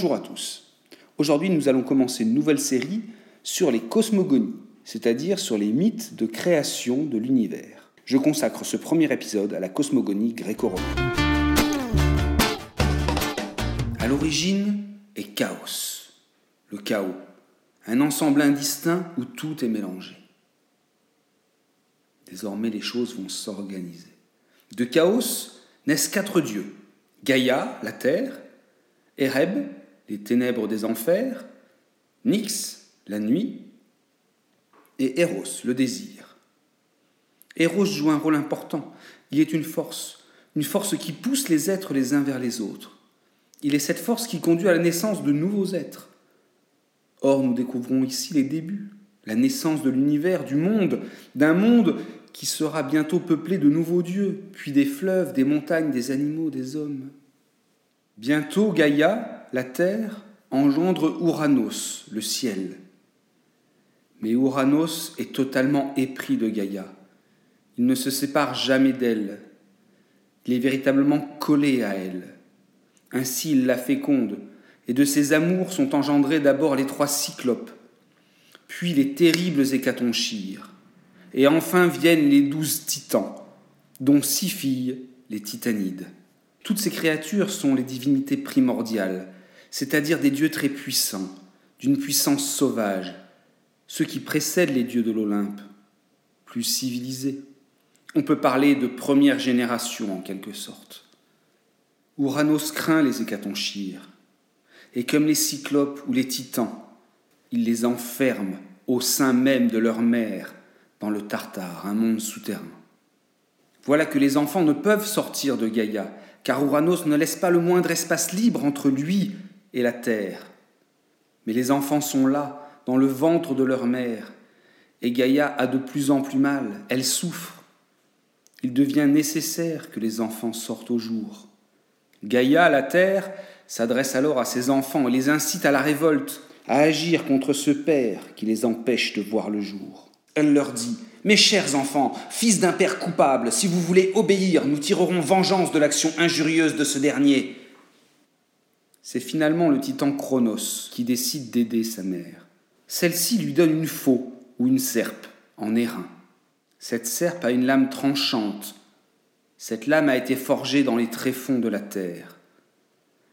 Bonjour à tous. Aujourd'hui, nous allons commencer une nouvelle série sur les cosmogonies, c'est-à-dire sur les mythes de création de l'univers. Je consacre ce premier épisode à la cosmogonie gréco-romaine. À l'origine est chaos, le chaos, un ensemble indistinct où tout est mélangé. Désormais, les choses vont s'organiser. De chaos naissent quatre dieux Gaïa, la terre, Ereb, les ténèbres des enfers, Nyx, la nuit, et Eros, le désir. Eros joue un rôle important. Il est une force, une force qui pousse les êtres les uns vers les autres. Il est cette force qui conduit à la naissance de nouveaux êtres. Or, nous découvrons ici les débuts, la naissance de l'univers, du monde, d'un monde qui sera bientôt peuplé de nouveaux dieux, puis des fleuves, des montagnes, des animaux, des hommes. Bientôt Gaïa, la terre, engendre Ouranos, le ciel. Mais Ouranos est totalement épris de Gaïa. Il ne se sépare jamais d'elle. Il est véritablement collé à elle. Ainsi il la féconde, et de ses amours sont engendrés d'abord les trois cyclopes, puis les terribles hécatonchires, et enfin viennent les douze titans, dont six filles, les titanides. Toutes ces créatures sont les divinités primordiales, c'est-à-dire des dieux très puissants, d'une puissance sauvage, ceux qui précèdent les dieux de l'Olympe, plus civilisés. On peut parler de première génération en quelque sorte. Ouranos craint les hécatonchires, et comme les cyclopes ou les titans, il les enferme au sein même de leur mère, dans le Tartare, un monde souterrain. Voilà que les enfants ne peuvent sortir de Gaïa, car Ouranos ne laisse pas le moindre espace libre entre lui et la terre. Mais les enfants sont là, dans le ventre de leur mère, et Gaïa a de plus en plus mal, elle souffre. Il devient nécessaire que les enfants sortent au jour. Gaïa, la terre, s'adresse alors à ses enfants et les incite à la révolte, à agir contre ce père qui les empêche de voir le jour. Elle leur dit mes chers enfants, fils d'un père coupable, si vous voulez obéir, nous tirerons vengeance de l'action injurieuse de ce dernier. C'est finalement le titan Chronos qui décide d'aider sa mère. Celle-ci lui donne une faux ou une serpe en airain. Cette serpe a une lame tranchante. Cette lame a été forgée dans les tréfonds de la terre.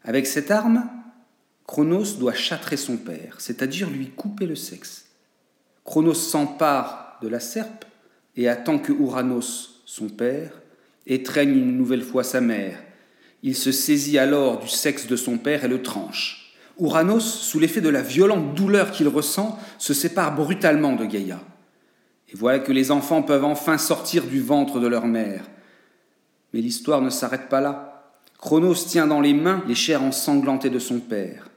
Avec cette arme, Chronos doit châtrer son père, c'est-à-dire lui couper le sexe. Chronos s'empare de la serpe et attend que Ouranos, son père, étreigne une nouvelle fois sa mère. Il se saisit alors du sexe de son père et le tranche. Ouranos, sous l'effet de la violente douleur qu'il ressent, se sépare brutalement de Gaïa. Et voilà que les enfants peuvent enfin sortir du ventre de leur mère. Mais l'histoire ne s'arrête pas là. Chronos tient dans les mains les chairs ensanglantées de son père.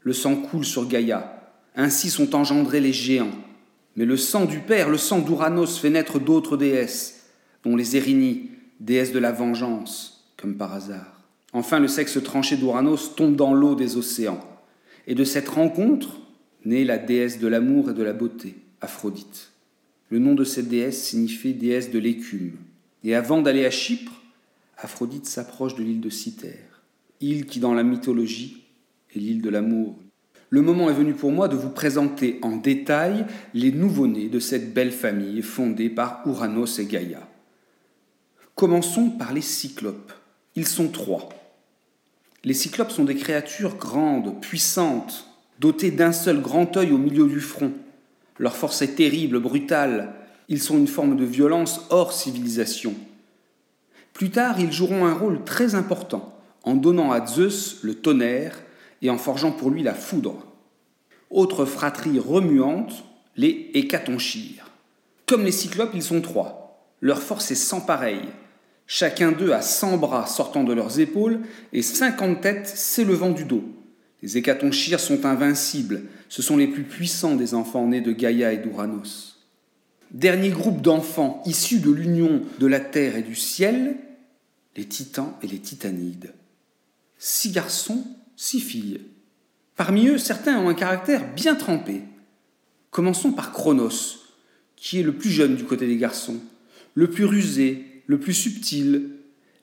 Le sang coule sur Gaïa. Ainsi sont engendrés les géants, mais le sang du Père, le sang d'Ouranos, fait naître d'autres déesses, dont les Érinies, déesses de la vengeance, comme par hasard. Enfin, le sexe tranché d'Ouranos tombe dans l'eau des océans. Et de cette rencontre naît la déesse de l'amour et de la beauté, Aphrodite. Le nom de cette déesse signifie déesse de l'écume. Et avant d'aller à Chypre, Aphrodite s'approche de l'île de Cythère, île qui dans la mythologie est l'île de l'amour, le moment est venu pour moi de vous présenter en détail les nouveau-nés de cette belle famille fondée par Ouranos et Gaïa. Commençons par les cyclopes. Ils sont trois. Les cyclopes sont des créatures grandes, puissantes, dotées d'un seul grand œil au milieu du front. Leur force est terrible, brutale. Ils sont une forme de violence hors civilisation. Plus tard, ils joueront un rôle très important en donnant à Zeus le tonnerre et en forgeant pour lui la foudre. Autre fratrie remuante, les hécatonchires. Comme les cyclopes, ils sont trois. Leur force est sans pareille. Chacun d'eux a cent bras sortant de leurs épaules et cinquante têtes s'élevant du dos. Les hécatonchires sont invincibles. Ce sont les plus puissants des enfants nés de Gaïa et d'Ouranos. Dernier groupe d'enfants issus de l'union de la terre et du ciel, les titans et les titanides. Six garçons six filles. Parmi eux, certains ont un caractère bien trempé. Commençons par Chronos, qui est le plus jeune du côté des garçons, le plus rusé, le plus subtil,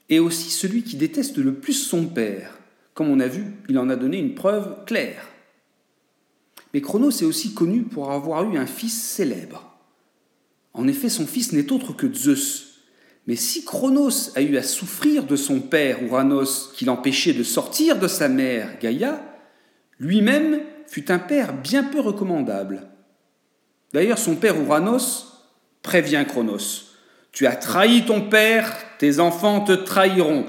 et aussi celui qui déteste le plus son père, Comme on a vu, il en a donné une preuve claire. Mais Chronos est aussi connu pour avoir eu un fils célèbre. En effet, son fils n'est autre que Zeus. Mais si Chronos a eu à souffrir de son père Uranos qui l'empêchait de sortir de sa mère Gaïa, lui-même fut un père bien peu recommandable. D'ailleurs, son père Uranos prévient Chronos. Tu as trahi ton père, tes enfants te trahiront.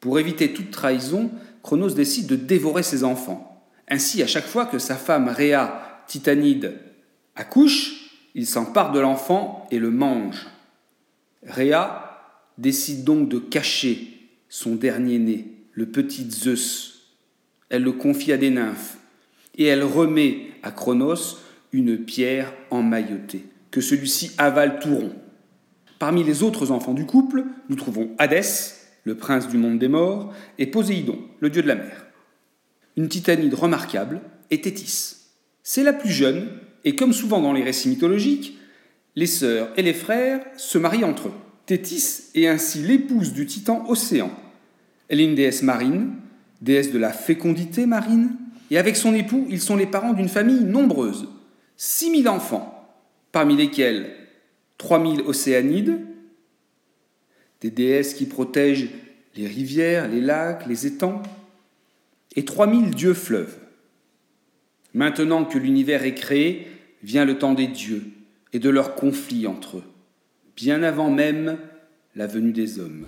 Pour éviter toute trahison, Chronos décide de dévorer ses enfants. Ainsi, à chaque fois que sa femme Rhea, titanide, accouche, il s'empare de l'enfant et le mange. Rhea décide donc de cacher son dernier-né, le petit Zeus. Elle le confie à des nymphes et elle remet à Chronos une pierre emmaillotée, que celui-ci avale tout rond. Parmi les autres enfants du couple, nous trouvons Hadès, le prince du monde des morts, et Poséidon, le dieu de la mer. Une titanide remarquable est Thétis. C'est la plus jeune, et comme souvent dans les récits mythologiques, les sœurs et les frères se marient entre eux. Thétis est ainsi l'épouse du titan Océan. Elle est une déesse marine, déesse de la fécondité marine, et avec son époux, ils sont les parents d'une famille nombreuse, 6000 enfants, parmi lesquels 3000 océanides, des déesses qui protègent les rivières, les lacs, les étangs, et 3000 dieux fleuves. Maintenant que l'univers est créé, vient le temps des dieux et de leurs conflits entre eux, bien avant même la venue des hommes.